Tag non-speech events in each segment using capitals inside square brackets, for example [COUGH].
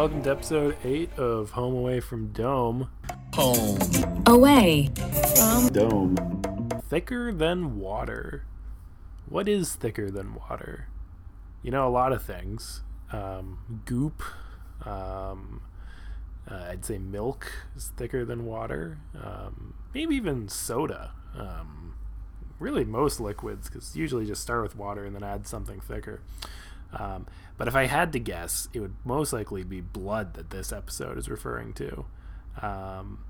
welcome to episode 8 of Home Away from Dome. Home. Away. from Dome. Thicker than water. What is thicker than water? You know, a lot of things. Um, goop. Um, uh, I'd say milk is thicker than water. Um, maybe even soda. Um, really, most liquids, because usually just start with water and then add something thicker. But if I had to guess, it would most likely be blood that this episode is referring to. Um,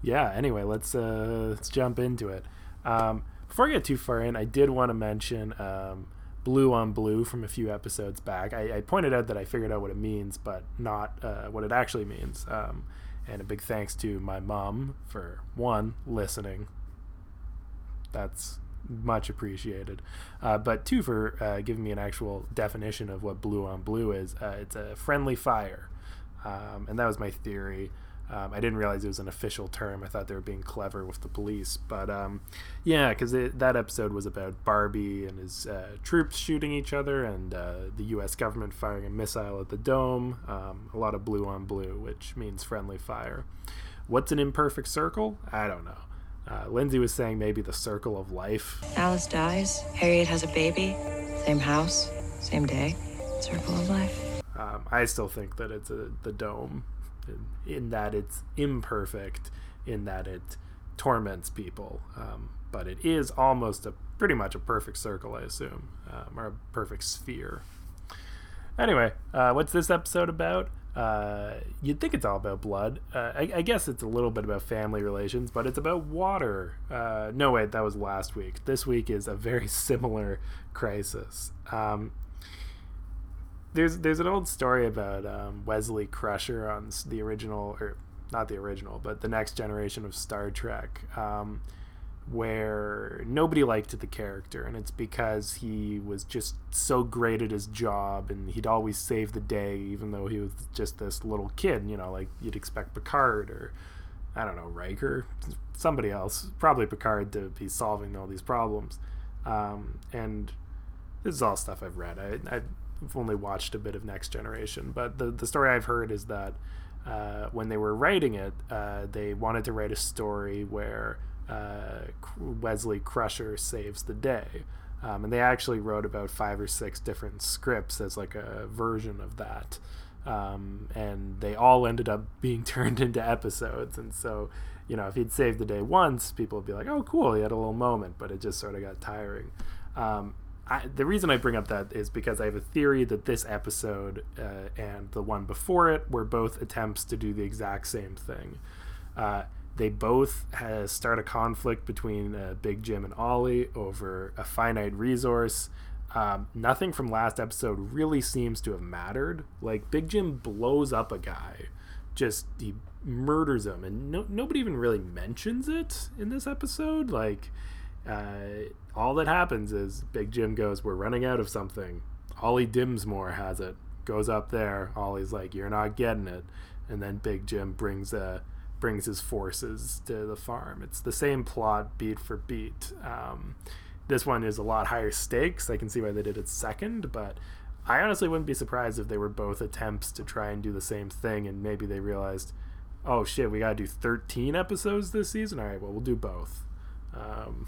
yeah. Anyway, let's uh, let's jump into it. Um, before I get too far in, I did want to mention um, blue on blue from a few episodes back. I, I, pointed out that I figured out what it means, but not uh, what it actually means. Um, and a big thanks to my mom for one listening. That's much appreciated. Uh, but two, for uh, giving me an actual definition of what blue on blue is. Uh, it's a friendly fire. Um, and that was my theory. Um, I didn't realize it was an official term. I thought they were being clever with the police. But um, yeah, because that episode was about Barbie and his uh, troops shooting each other and uh, the U.S. government firing a missile at the dome. Um, a lot of blue on blue, which means friendly fire. What's an imperfect circle? I don't know. Uh, Lindsay was saying maybe the circle of life. Alice dies. Harriet has a baby. Same house, same day. Circle of life. Um, I still think that it's a, the dome, in, in, that it's imperfect, in that it torments people. Um, but it is almost a pretty much a perfect circle, I assume, um, or a perfect sphere. Anyway, uh, what's this episode about? Uh, you'd think it's all about blood. Uh, I, I, guess it's a little bit about family relations, but it's about water. Uh, no, wait, that was last week. This week is a very [LAUGHS] similar crisis. Um, there's there's an old story about um, Wesley Crusher on the original, or not the original, but the next generation of Star Trek. Um, where nobody liked the character and it's because he was just so great at his job and he'd always save the day even though he was just this little kid you know like you'd expect picard or i don't know riker somebody else probably picard to be solving all these problems. Um, and this is all stuff i've read. I, i've only watched a bit of next generation but the, the story i've heard is that uh, when they were writing it uh, they wanted to write a story where uh, Wesley Crusher saves the day. Um, and they actually wrote about five or six different scripts as like a version of that. Um, and they all ended up [LAUGHS] being turned into episodes. And so, you know, if he'd saved the day once, people would be like, oh, cool, he had a little moment, but it just sort of got tiring. Um, I, the reason I bring up that is because I have a theory that this episode uh, and the one before it were both attempts to do the exact same thing. Uh, they both start a conflict between uh, Big Jim and Ollie over a finite resource. Um, nothing from last episode really seems to have mattered. Like Big Jim blows up a guy, just he murders him, and no, nobody even really mentions it in this episode. Like uh, all that happens is Big Jim goes, "We're running out of something." Ollie Densmore has it. Goes up there. Ollie's like, "You're not getting it," and then Big Jim brings a brings his forces to the farm. It's the same plot beat for beat. Um, this one is a lot higher stakes. I can see why they did it second, but I honestly wouldn't be surprised if they were both attempts to try and do the same thing, and maybe they realized, oh shit, we gotta do 13 episodes this season. All right, well we'll do both. Um,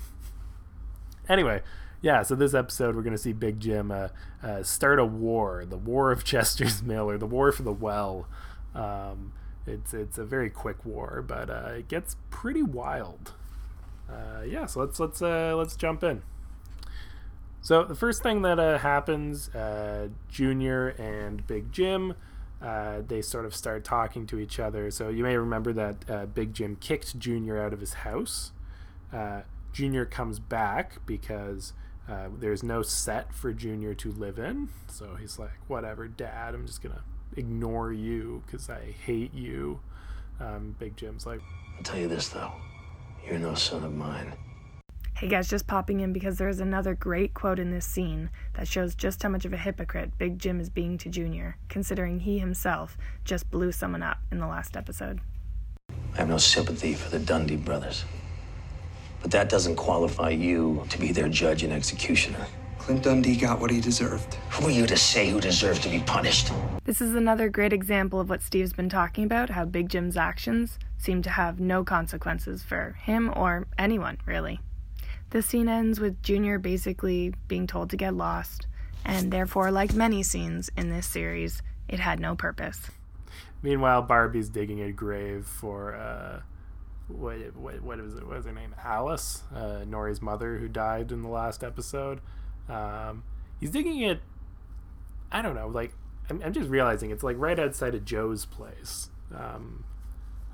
anyway, yeah. So this episode, we're gonna see Big Jim uh, uh, start a war, the War of [LAUGHS] Chester's Mill, or the War for the Well. Um, it's it's a very quick war, but uh, it gets pretty wild. Uh, yeah, so let's let's uh, let's jump in. So the first thing that uh, happens, uh, Junior and Big Jim, uh, they sort of start talking to each other. So you may remember that Big Jim kicked Junior out of his house. Junior comes back because there's no set for Junior to live in. So he's like, "Whatever, Dad. I'm just gonna ignore you because I hate you. Um, Big Jim's like, I'll tell you this though, you're no son of mine. Hey guys, just popping in because there is another great quote in this scene that shows just how much of a hypocrite Big Jim is being to Junior, considering he himself just blew someone up in the last episode. I have no sympathy for the Dundee brothers. But that doesn't qualify you to be their judge and executioner. Clint Dundee got what he deserved. Who are you to say who deserves to be punished? This is another great example of what Steve's been talking about how Big Jim's actions seem to have no consequences for him or anyone, really. The scene ends with Junior basically being told to get lost, and therefore, like many scenes in this series, it had no purpose. Meanwhile, Barbie's digging a grave for uh, what what what is it? What is her name? Alice, uh, Norrie's mother, who died in the last episode. Um, he's digging it. I don't know. Like I'm, I'm just realizing it's like right outside of Joe's place. Um,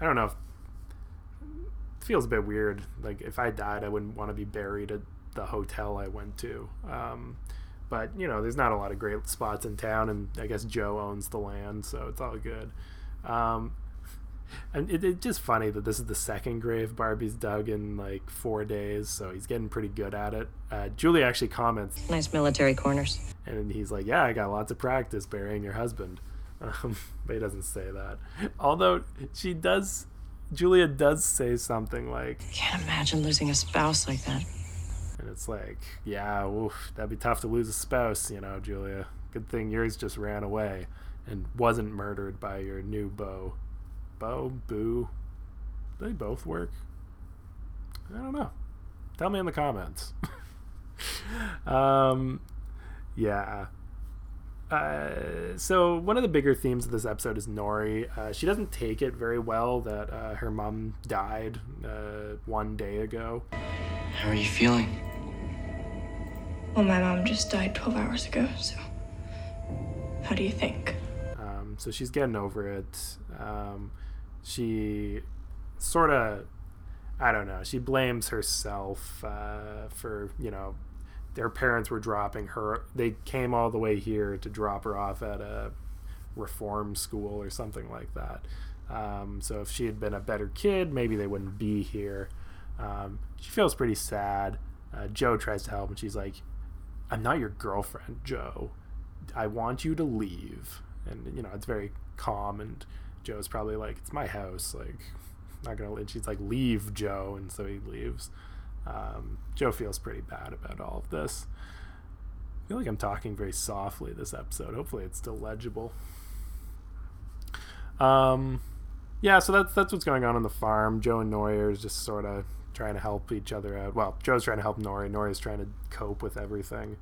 I don't know. If, feels a bit weird. Like if I died, I wouldn't want to be buried at the hotel I went to. Um, but you know, there's not a lot of great spots in town, and I guess Joe owns the land, so it's all good. Um, and it, it's just funny that this is the second grave Barbie's dug in like four days, so he's getting pretty good at it. Uh, Julie actually comments, Nice military corners. and he's like, "Yeah, I got lots of practice burying your husband," [LAUGHS] um, but he doesn't say that. Although she does, Julia does say something like, Can't imagine losing a spouse like that. and it's like, "Yeah, oof, that'd be tough to lose a spouse, you know, Julia. Good thing yours just ran away and wasn't murdered by your new beau." Beau, boo, they both work. I don't know. Tell me in the comments. [LAUGHS] um, yeah. Uh, so one of the bigger themes of this episode is Norrie. Uh, she doesn't take it very well that uh, her mom died uh, one day ago. How are you feeling? Well, my mom just died 12 hours ago, so. How do you think? Um, so she's getting over it. Um, she sort of, I don't know, she blames herself uh, for, you know, their parents were dropping her. They came all the way here to drop her off at a reform school or something like that. Um, so if she had been a better kid, maybe they wouldn't be here. Um, she feels pretty sad. Uh, Joe tries to help, and she's like, I'm not your girlfriend, Joe. I want you to leave. And, you know, it's very calm, and Joe's probably like, It's my house. Like, not gonna. And she's like, Leave, Joe. And so he leaves. Um, Joe feels pretty bad about all of this. I feel like I'm talking very softly this episode. Hopefully, it's still legible. Um, yeah, so that's that's what's going on on the farm. Joe and Norrie is just sort of trying to help each other out. Well, Joe's trying to help Norrie. Norrie's trying to cope with everything.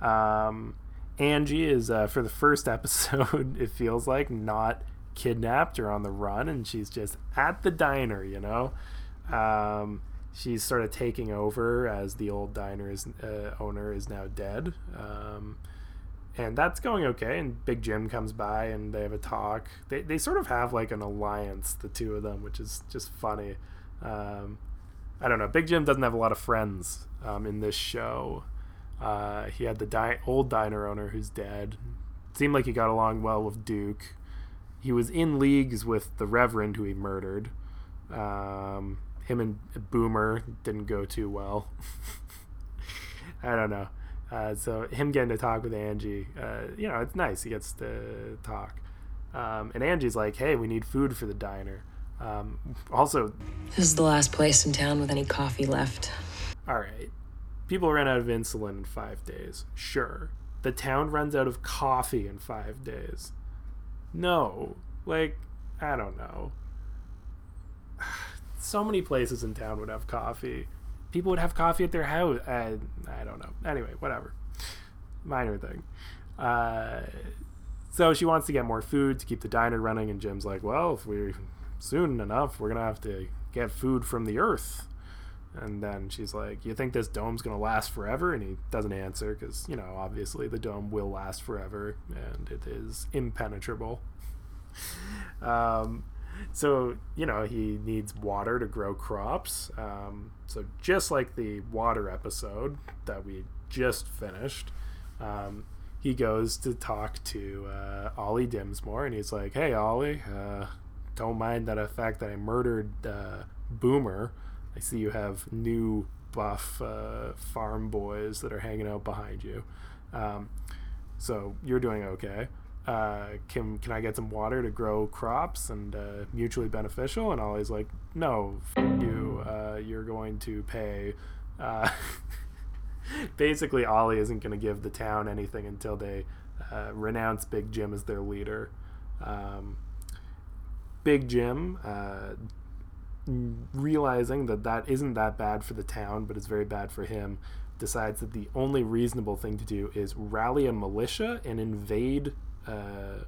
Um, Angie is uh, for the first [LAUGHS] episode. It feels like not kidnapped or on the run, and she's just at the diner. You know, um, she's sort of taking over as the old diner's uh, owner is now dead. Um, and that's going okay. And Big Jim comes by and they have a talk. They, they sort of have like an alliance, the two of them, which is just funny. Um, I don't know. Big Jim doesn't have a lot of friends um, in this show. Uh, he had the di- old diner owner who's dead. Seemed like he got along well with Duke. He was in leagues with the Reverend who he murdered. Um, him and Boomer didn't go too well. [LAUGHS] I don't know. Uh, so him getting to talk with Angie, uh, you know, it's nice. He gets to talk. Um, and Angie's like, "Hey, we need food for the diner." Um, also, This is the last place in town with any coffee left. all right, people ran out of insulin in five days. Sure, the town runs out of coffee in five days. No, like, I don't know. [SIGHS] So many places in town would have coffee. People would have coffee at their house. I, I don't know. Anyway, whatever. Minor thing. Uh, so she wants to get more food to keep the diner running, and Jim's like, "Well, if we soon enough, we're gonna have to get food from the earth." And then she's like, "You think this dome's gonna last forever?" And he doesn't answer because you know, obviously, the dome will last forever, and it is impenetrable. [LAUGHS] um, so you know, he needs water to grow crops. Um, so just like the water episode that we just finished, um, he goes to talk to uh, Ollie Densmore, and he's like, "Hey, Ollie, uh, don't mind that fact that I murdered uh, Boomer. I see you have new buff uh, farm boys that are hanging out behind you. Um, so you're doing okay. Uh, can can I get some water to grow crops and uh, mutually beneficial?" And Ollie's like, "No, f- you. Uh, you're going to pay." Uh, [LAUGHS] basically Ollie isn't going to give the town anything until they uh, renounce Big Jim as their leader. Um, Big Jim, uh, realizing that that isn't that bad for the town, but it's very bad for him, decides that the only reasonable thing to do is rally a militia and invade uh,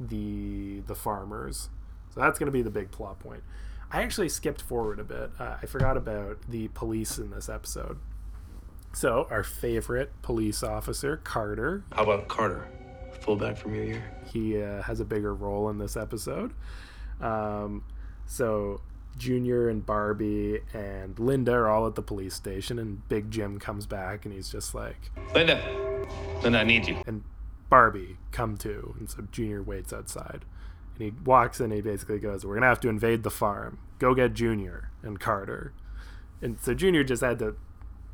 the the farmers. So that's going to be the big plot point. I actually skipped forward a bit. Uh, I forgot about the police in this episode. So our favorite police officer, Carter. How about Carter, fullback from your year? He uh, has a bigger role in this episode. Um, so Junior and Barbie and Linda are all at the police station, and Big Jim comes back and he's just like, Linda, Linda, I need you. And Barbie, come too. And so Junior waits outside. And he walks in and he basically goes, We're going to have to invade the farm. Go get Junior and Carter. And so Junior just had to,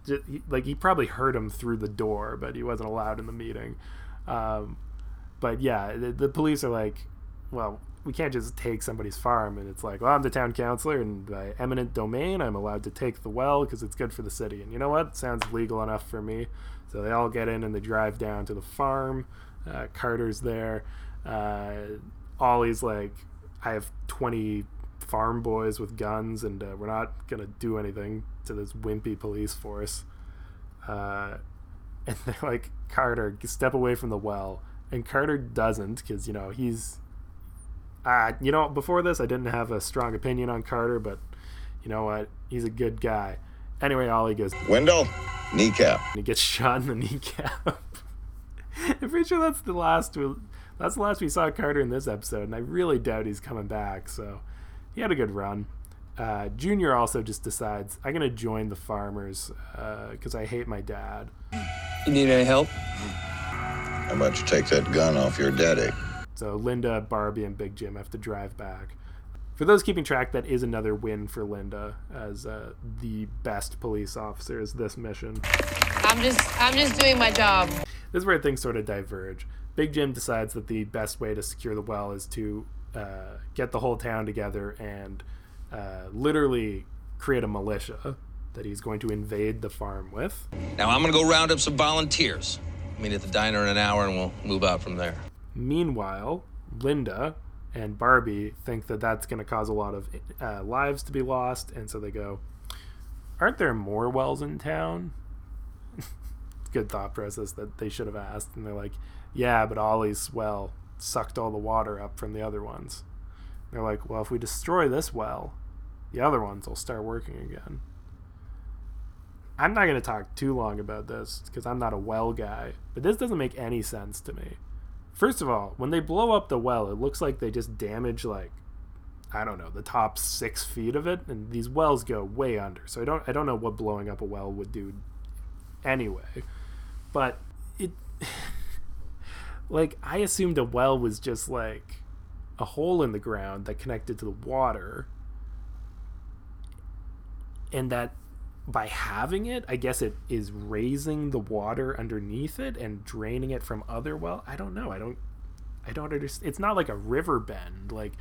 just, like, he probably heard him through the door, but he wasn't allowed in the meeting. Um, but yeah, the, the police are like, Well, we can't just take somebody's farm and it's like well i'm the town councilor and by eminent domain i'm allowed to take the well because it's good for the city. And you know what? Sounds legal enough for me. So they all get in and they drive down to the farm. Uh, carter's there. Uh, ollie's like i have 20 farm boys with guns and uh, we're not going to do anything to this wimpy police force. Uh, [LAUGHS] and they're like carter step away from the well. And carter doesn't because you know he's uh, you know, before this, I didn't have a strong opinion on Carter, but you know what? He's a good guy. Anyway, Ollie goes, Window, kneecap. And he gets [LAUGHS] shot in the kneecap. [LAUGHS] I'm pretty sure that's the last. We, that's the last we saw Carter in this episode, and I really doubt he's coming back. So he had a good run. Uh, Junior also just decides I'm gonna join the farmers because uh, I hate my dad. You need any help? How about you take that gun off your daddy? So Linda, Barbie, and Big Jim have to drive back. For those keeping track, that is another win for Linda as uh, the best police officer is this mission. I'm just I'm just doing my job. This is where things sort of diverge. Big Jim decides that the best way to secure the well is to uh, get the whole town together and uh, literally create a militia that he's going to invade the farm with. Now I'm going to go round up some volunteers. Meet at the diner in an hour and we'll move out from there. Meanwhile, Linda and Barbie think that that's going to cause a lot of uh, lives to be lost, and so they go, "Aren't there more wells in town?" [LAUGHS] Good thought process that they should have asked, and they're like, "Yeah, but Ollie's well sucked all the water up from the other ones." They're like, "Well, if we destroy this well, the other ones will start working again." I'm not going to talk too long about this because I'm not a well guy, but this doesn't make any sense to me. First of all, when they blow up the well, it looks like they just damage like I don't know the top six feet of it, and these wells go way under. So I don't I don't know what blowing up a well would do anyway, but it [LAUGHS] like I assumed a well was just like a hole in the ground that connected to the water, and that by having it, I guess it is raising the water underneath it and draining it from other well. I don't know. I don't. I don't understand. It's not like a river bend, like,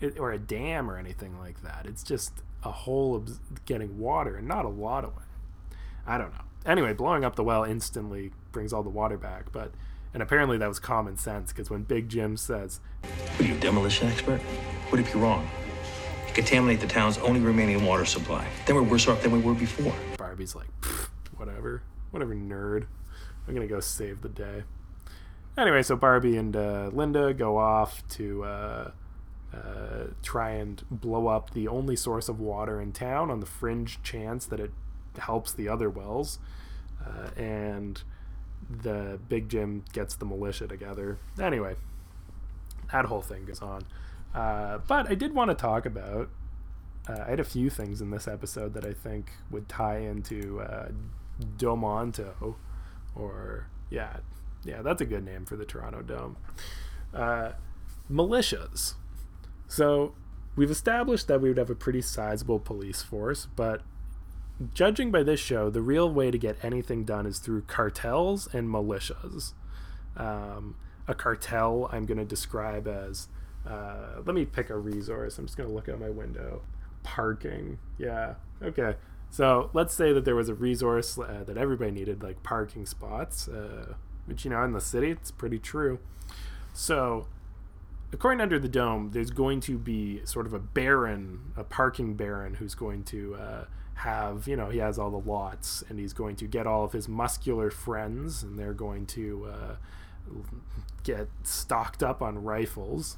it, or a dam or anything like that. It's just a hole of getting water and not a lot of it. I don't know. Anyway, blowing up the well instantly brings all the water back, but and apparently that was common sense because when Big Jim says, "Are you a demolition expert? What if you're wrong?" Contaminate the town's only remaining water supply. Then we're worse off than we were before. Barbie's like, whatever, whatever, nerd. I'm gonna go save the day. Anyway, so Barbie and uh, Linda go off to uh, uh, try and blow up the only source of water in town on the fringe chance that it helps the other wells. Uh, and the Big Jim gets the militia together. Anyway, that whole thing goes on. Uh, but I did want to talk about. Uh, I had a few things in this episode that I think would tie into uh, Domonto, or yeah, yeah, that's a good name for the Toronto Dome. Uh, militias. So we've established that we would have a pretty sizable police force, but judging by this show, the real way to get anything done is through cartels and militias. Um, a cartel I'm going to describe as uh, let me pick a resource. I'm just going to look out my window. Parking. Yeah. Okay. So let's say that there was a resource uh, that everybody needed, like parking spots, uh, which, you know, in the city, it's pretty true. So, according to Under the Dome, there's going to be sort of a baron, a parking baron, who's going to uh, have, you know, he has all the lots, and he's going to get all of his muscular friends, and they're going to uh, get stocked up on rifles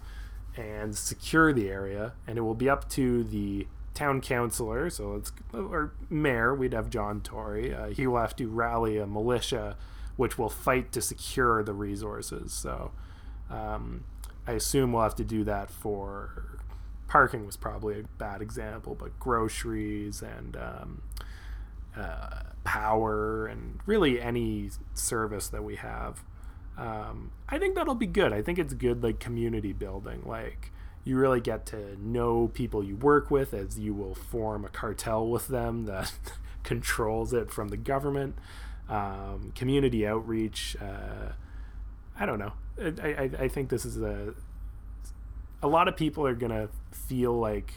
and secure the area, and it will be up to the town councilor, so it's or mayor. We'd have John Tory. Uh, he will have to rally a militia, which will fight to secure the resources. So, um, I assume we'll have to do that for parking was probably a bad example, but groceries and um, uh, power and really any service that we have. Um, I think that'll be good. I think it's good, like community building. Like you really get to know people you work with as you will form a cartel with them that [LAUGHS] controls it from the government. Um, community outreach. Uh, I don't know. I, I, I think this is a. A lot of people are gonna feel like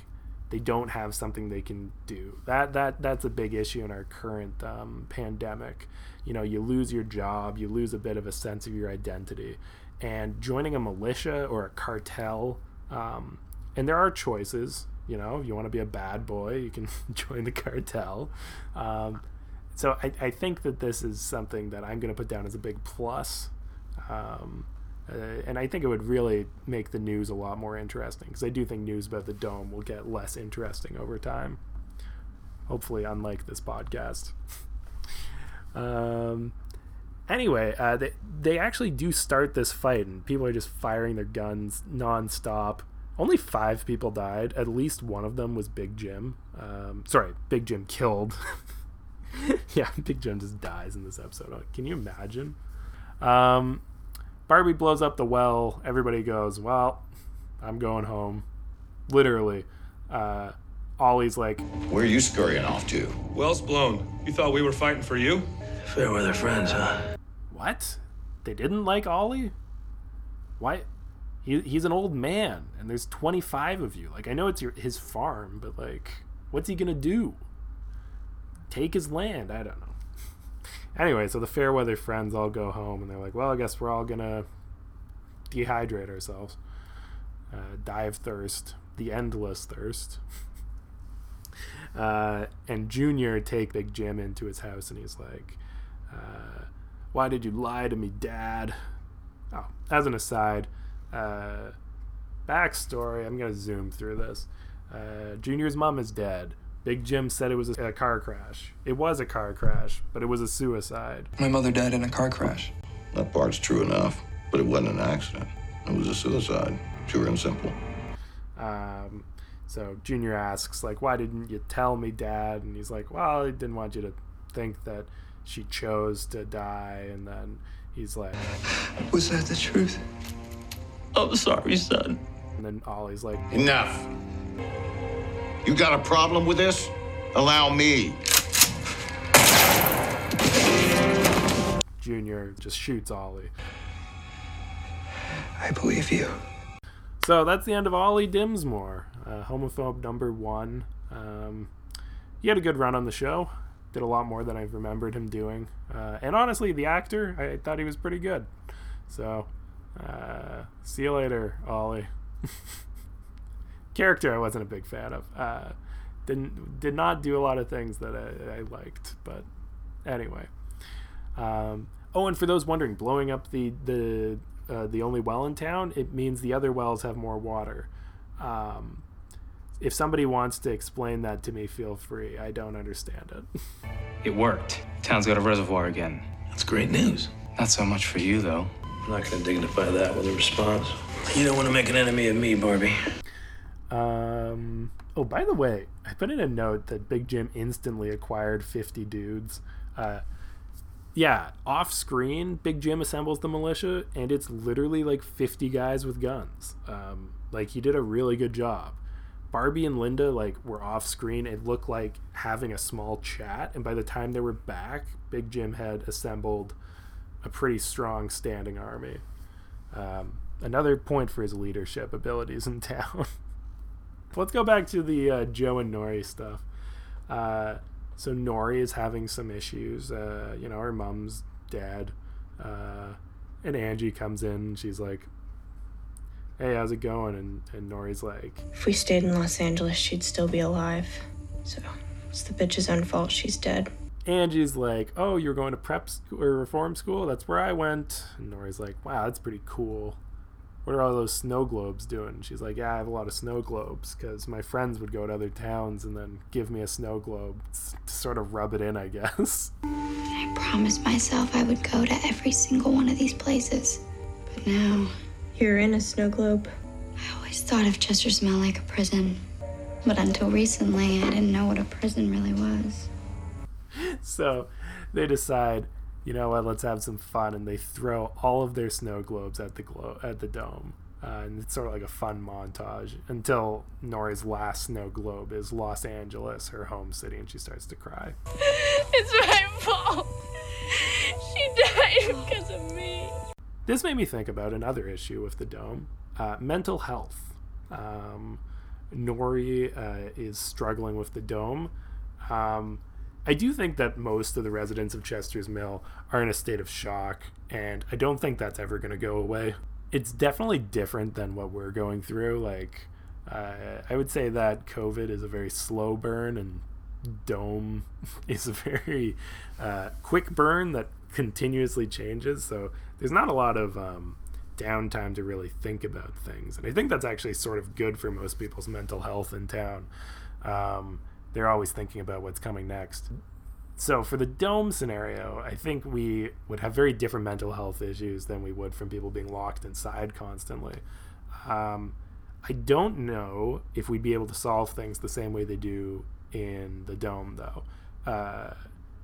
they don't have something they can do. That that that's a big issue in our current um, pandemic. You know, you lose your job, you lose a bit of a sense of your identity, and joining a militia or a cartel um, and there are choices. You know, if you want to be a bad boy, you can [LAUGHS] join the cartel. Um, so I, I think that this is something that I'm going to put down as a big plus. Um, uh, and I think it would really make the news a lot more interesting because I do think news about the dome will get less interesting over time. Hopefully, unlike this podcast. [LAUGHS] um, anyway, uh, they they actually do start this fight, and people are just firing their guns nonstop. Only five people died. At least one of them was Big Jim. Um, sorry, Big Jim killed. [LAUGHS] yeah, Big Jim just dies in this episode. Can you imagine? Um, Barbie blows up the well. Everybody goes, "Well, I'm going home." Literally. Uh, Ollie's like, Where are you scurrying off to? Well's blown. You thought we were fighting for you? Fair weather friends, huh? What? They didn't like Ollie? Why? He, he's an old man, and there's 25 of you. Like, I know it's your, his farm, but, like, what's he gonna do? Take his land? I don't know. Anyway, so the Fairweather friends all go home, and they're like, well, I guess we're all gonna dehydrate ourselves, uh, die of thirst, the endless thirst. [LAUGHS] Uh, and Junior take Big Jim into his house, and he's like, uh, "Why did you lie to me, Dad?" Oh, as an aside, uh, backstory. I'm gonna zoom through this. Uh, Junior's mom is dead. Big Jim said it was a, a car crash. It was a car crash, but it was a suicide. My mother died in a car crash. That part's true enough, but it wasn't an accident. It was a suicide, pure and simple. Um, so Junior asks, like, why didn't you tell me, Dad? And he's like, well, I didn't want you to think that she chose to die. And then he's like, Was that the truth? I'm sorry, son. and then Ollie's like, Enough. You got a problem with this? Allow me. Junior just shoots Ollie. I believe you. So that's the end of Ollie Densmore, uh, homophobe number one. Um, he had a good run on the show. Did a lot more than I remembered him doing. Uh, and honestly, the actor, I thought he was pretty good. So, uh, see you later, Ollie. [LAUGHS] Character, I wasn't a big fan of. Uh, didn't did not do a lot of things that I, I liked, but anyway. Um, oh, and for those wondering, blowing up the the uh, the only well in town, it means the other wells have more water. Um, if somebody wants to explain that to me, feel free. I don't understand it. It worked. Town's got a reservoir again. That's great news. Not so much for you, though. I'm not gonna dignify that with a response. You don't want to make an enemy of me, Barbie. Um, oh, by the way, I put in a note that Big Jim instantly acquired 50 dudes. Uh, yeah, off screen, Big Jim assembles the militia, and it's literally like 50 guys with guns. Um, like, he did a really good job. Barbie and Linda, like, were off screen. It looked like having a small chat, and by the time they were back, Big Jim had assembled a pretty strong standing army. Um, another point for his leadership abilities in [LAUGHS] town. Let's go back to the uh, Joe and Norrie stuff. Uh, so Norrie is having some issues. Uh, you know, her mom's dead. Uh, and Angie comes in. she's like, "Hey, how's it going?" And and Norrie's like, If we stayed in Los Angeles, she'd still be alive. So it's the bitch's own fault she's dead. Angie's like, "Oh, you're going to prep school or reform school? That's where I went." And Norrie's like, "Wow, that's pretty cool. What are all those snow globes doing?" She's like, "Yeah, I have a lot of snow globes because my friends would go to other towns and then give me a snow globe to sort of rub it in, I [LAUGHS] guess." I promised myself I would go to every single one of these places. But now, You're in a snow globe. I always thought of Chester's Mill like a prison. But until recently, I didn't know what a prison really was. [LAUGHS] so they decide, you know what, let's have some fun, and they throw all of their snow globes at the glo- at the dome. Uh, and it's sort of like a fun montage until Norrie's last snow globe is Los Angeles, her home city, and she starts to cry. [LAUGHS] It's my fault. She died because of me. This made me think about another issue with the dome uh, mental health. Um, Norrie uh, is struggling with the dome. Um, I do think that most of the residents of Chester's Mill are in a state of shock, and I don't think that's ever going to go away. It's definitely different than what we're going through. Like, uh, I would say that COVID is a very slow burn, and Dome [LAUGHS] is a very uh, quick burn that continuously changes. So there's not a lot of um, downtime to really think about things, and I think that's actually sort of good for most people's mental health in town. Um, they're always thinking about what's coming next. So for the dome scenario, I think we would have very different mental health issues than we would from people being locked inside constantly. Um, I don't know if we'd be able to solve things the same way they do in the dome, though. Uh,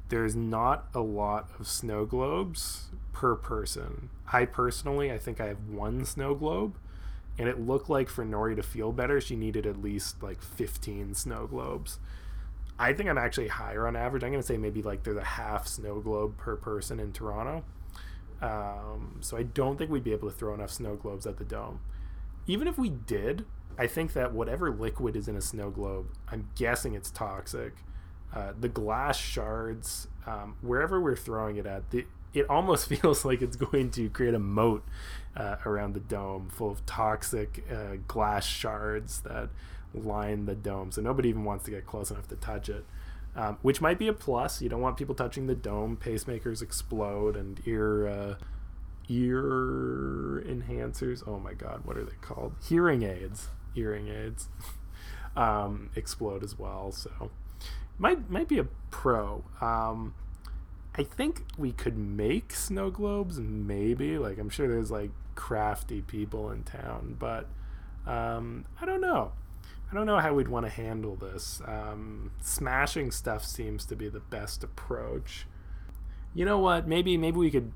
there's not a lot of snow globes per person. I personally, I think I have one snow globe, and it looked like for Norrie to feel better, she needed at least like 15 snow globes. I think I'm actually higher on average. I'm going to say maybe like there's a half snow globe per person in Toronto. Um, so I don't think we'd be able to throw enough snow globes at the dome. Even if we did, I think that whatever liquid is in a snow globe, I'm guessing it's toxic. Uh, the glass shards, um, wherever we're throwing it at, the, it almost [LAUGHS] feels like it's going to create a moat uh, around the dome full of toxic uh, glass shards that line the dome. So nobody even wants to get close enough to touch it, um, which might be a plus. You don't want people touching the dome. Pacemakers explode and ear uh, ear enhancers. Oh my god, what are they called? Hearing aids. Hearing aids [LAUGHS] um, explode as well. So might might be a pro. Um, I think we could make snow globes, maybe. Like I'm sure there's like crafty people in town, but um, I don't know. I don't know how we'd want to handle this. Um, smashing stuff seems to be the best approach. You know what? Maybe maybe we could.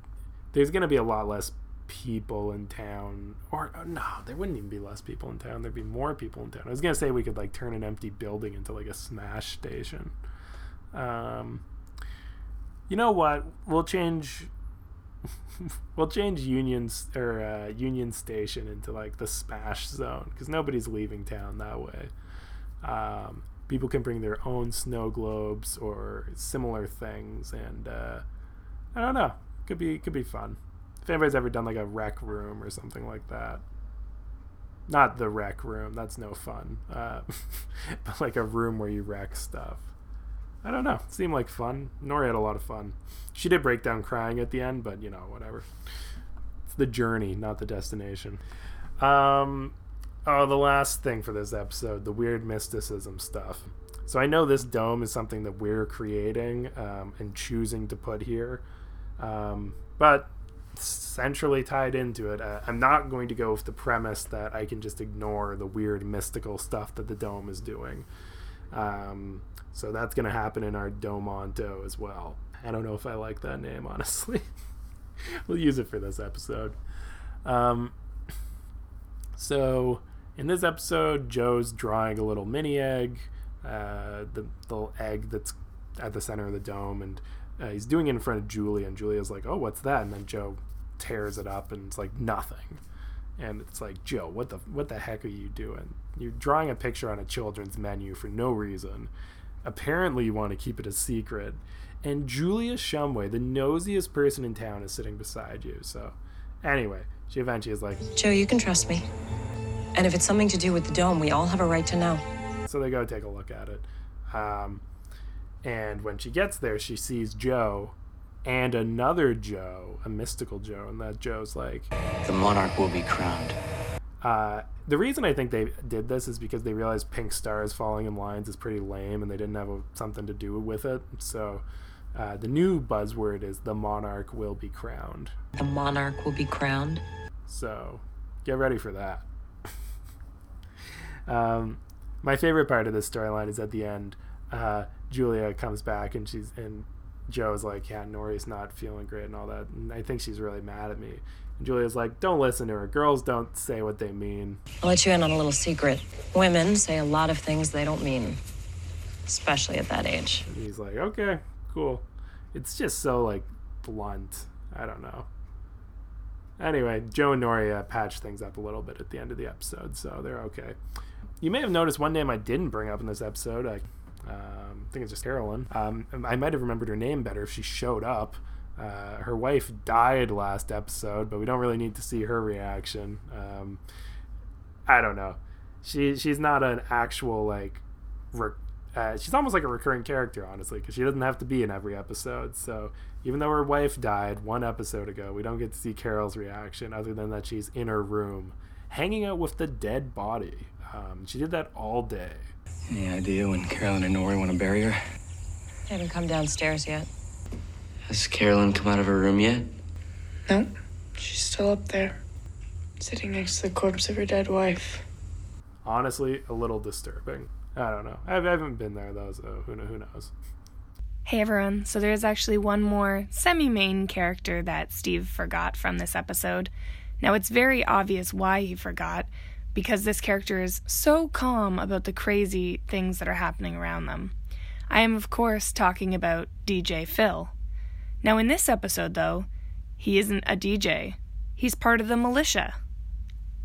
There's gonna be a lot less people in town, or oh, no, there wouldn't even be less people in town. There'd be more people in town. I was gonna say we could like turn an empty building into like a smash station. Um, you know what? We'll change. [LAUGHS] we'll change Unions or uh, Union Station into like the Smash Zone because nobody's leaving town that way. Um, people can bring their own snow globes or similar things, and uh, I don't know. Could be could be fun. If anybody's ever done like a rec room or something like that. Not the rec room. That's no fun. Uh, [LAUGHS] but like a room where you wreck stuff. I don't know. Seemed like fun. Norrie had a lot of fun. She did break down crying at the end, but you know, whatever. It's the journey, not the destination. Um, oh, the last thing for this episode, the weird mysticism stuff. So I know this dome is something that we're creating um, and choosing to put here, um, but centrally tied into it, uh, I'm not going to go with the premise that I can just ignore the weird mystical stuff that the dome is doing. Um, so that's going to happen in our Domonto as well. I don't know if I like that name, honestly. [LAUGHS] we'll use it for this episode. Um, so in this episode, Joe's drawing a little mini egg, uh, the little egg that's at the center of the dome, and uh, he's doing it in front of Julia, and Julia's like, "Oh, what's that?" And then Joe tears it up, and it's like nothing. And it's like, Joe, what the what the heck are you doing? You're drawing a picture on a children's menu for no reason. apparently you want to keep it a secret. And Julia Shumway, the nosiest person in town, is sitting beside you. So, anyway, she eventually is like, Joe, you can trust me. And if it's something to do with the dome, we all have a right to know. So they go take a look at it. Um, and when she gets there, she sees Joe and another Joe, a mystical Joe, and that Joe's like, The monarch will be crowned. Uh, the reason I think they did this is because they realized pink stars falling in lines is pretty lame, and they didn't have a, something to do with it. So uh, the new buzzword is the monarch will be crowned. The monarch will be crowned. So get ready for that. [LAUGHS] um, my favorite part of this storyline is at the end. Uh, Julia comes back and she's and Joe's like, "Yeah, Norrie's not feeling great and all that." And I think she's really mad at me. And Julia's like, "Don't listen to her. Girls don't say what they mean." I'll let you in on a little secret. Women say a lot of things they don't mean, especially at that age. And he's like, "Okay, cool." It's just so like blunt. I don't know. Anyway, Joe and Norrie uh, patch things up a little bit at the end of the episode, so they're okay. You may have noticed one name I didn't bring up in this episode. I, um, I think it's just Carolyn. Um, I might have remembered her name better if she showed up. Uh, her wife died last episode, but we don't really need to see her reaction. Um, I don't know. She she's not an actual like. Re- uh, she's almost like a recurring character, honestly, because she doesn't have to be in every episode. So even though her wife died one episode ago, we don't get to see Carol's reaction other than that she's in her room, hanging out with the dead body. Um, she did that all day. Any idea when Carolyn and Norrie want to bury her? Haven't come downstairs yet. Has Carolyn come out of her room yet? No, she's still up there, sitting next to the corpse of her dead wife. Honestly, a little disturbing. I don't know. I haven't been there though, so who, who knows? Hey everyone, so there's actually one more semi main character that Steve forgot from this episode. Now it's very obvious why he forgot, because this character is so calm about the crazy things that are happening around them. I am, of course, talking about DJ Phil. Now, in this episode, though, he isn't a DJ, he's part of the militia.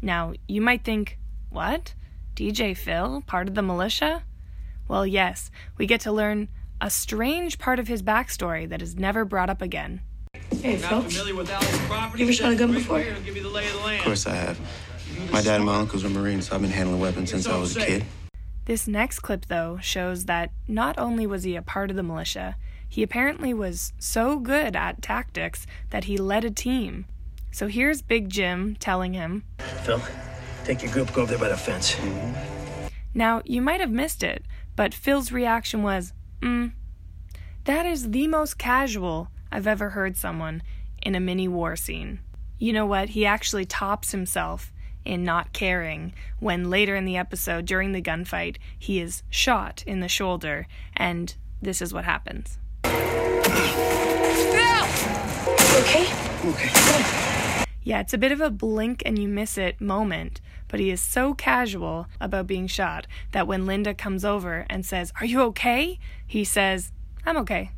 Now, you might think, what? DJ Phil, part of the militia? Well, yes, we get to learn a strange part of his backstory that is never brought up again. Hey, Phil. You ever shot a gun before? Of course I have. My dad and my uncles were Marines, so I've been handling weapons since I was a kid. This next clip, though, shows that not only was he a part of the militia, he apparently was so good at tactics that he led a team. So here's Big Jim telling him Phil, take your group, go over there by the fence. Now, you might have missed it, but Phil's reaction was, mm. That is the most casual I've ever heard someone in a mini war scene. You know what? He actually tops himself in not caring when later in the episode, during the gunfight, he is shot in the shoulder, and this is what happens. Okay? Okay. Yeah, it's a bit of a blink and you miss it moment, but he is so casual about being shot that when Linda comes over and says, Are you okay? He says, I'm okay.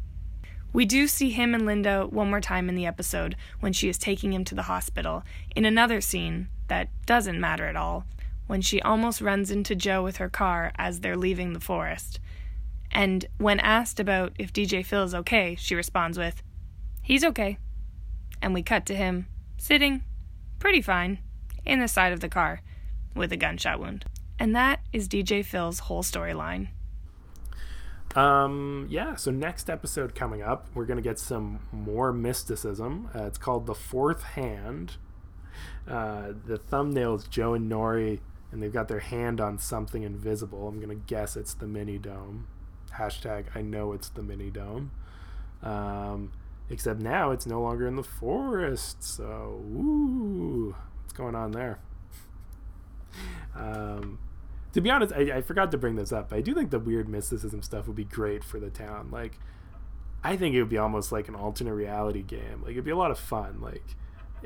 We do see him and Linda one more time in the episode when she is taking him to the hospital in another scene that doesn't matter at all, when she almost runs into Joe with her car as they're leaving the forest. And when asked about if DJ Phil is okay, she responds with, He's okay. And we cut to him sitting, pretty fine, in the side of the car with a gunshot wound. And that is DJ Phil's whole storyline. Um, yeah, so next episode coming up, we're going to get some more mysticism. Uh, it's called The Fourth Hand. Uh, the thumbnail is Joe and Norrie, and they've got their hand on something invisible. I'm to guess it's the mini dome. Hashtag I know it's the mini dome. Um, except now it's no longer in the forest. So, ooh, what's going on there? um, to be honest, I, I forgot to bring this up. But I do think the weird mysticism stuff would be great for the town. Like, I think it would be almost like an alternate reality game. Like, it'd be a lot of fun. Like,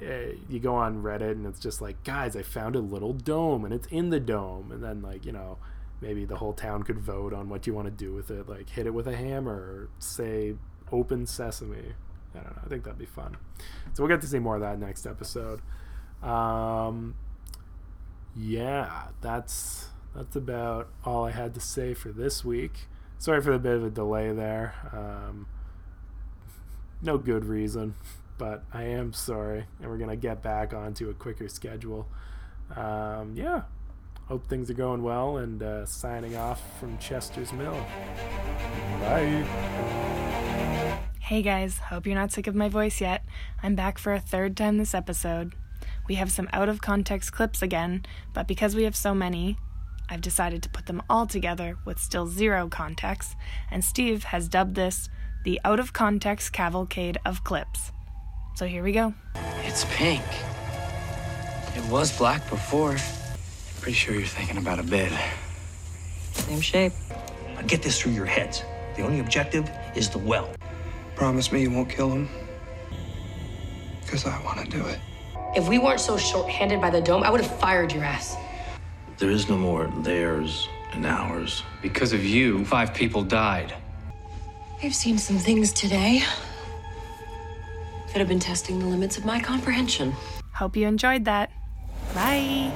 you go on Reddit and it's just like, guys, I found a little dome and it's in the dome. And then, like, you know, maybe the whole town could vote on what you want to do with it. Like, hit it with a hammer or say open sesame. I don't know. I think that'd be fun. So we'll get to see more of that next episode. Um, yeah, that's that's about all I had to say for this week. sorry for the bit of a delay there. Um, [LAUGHS] no good reason, [LAUGHS] but I am sorry, and we're gonna get back onto a quicker schedule. Um, yeah, hope things are going well, and uh, signing off from Chester's Mill. Bye. Hey guys, hope you're not sick of my voice yet. I'm back for a third time this episode. We have some out of context clips again, but because we have so many, I've decided to put them all together with still zero context, and Steve has dubbed this the out of context cavalcade of clips. So here we go. It's pink. It was black before. Pretty sure you're thinking about a bed. Same shape. Now get this through your heads. The only objective is the well. Promise me you won't kill him. Because I want to do it. If we weren't so short-handed by the dome, I would have fired your ass. There is no more theirs and ours. Because of you, five people died. I've seen some things today that have been testing the limits of my comprehension. Hope you enjoyed that. Bye.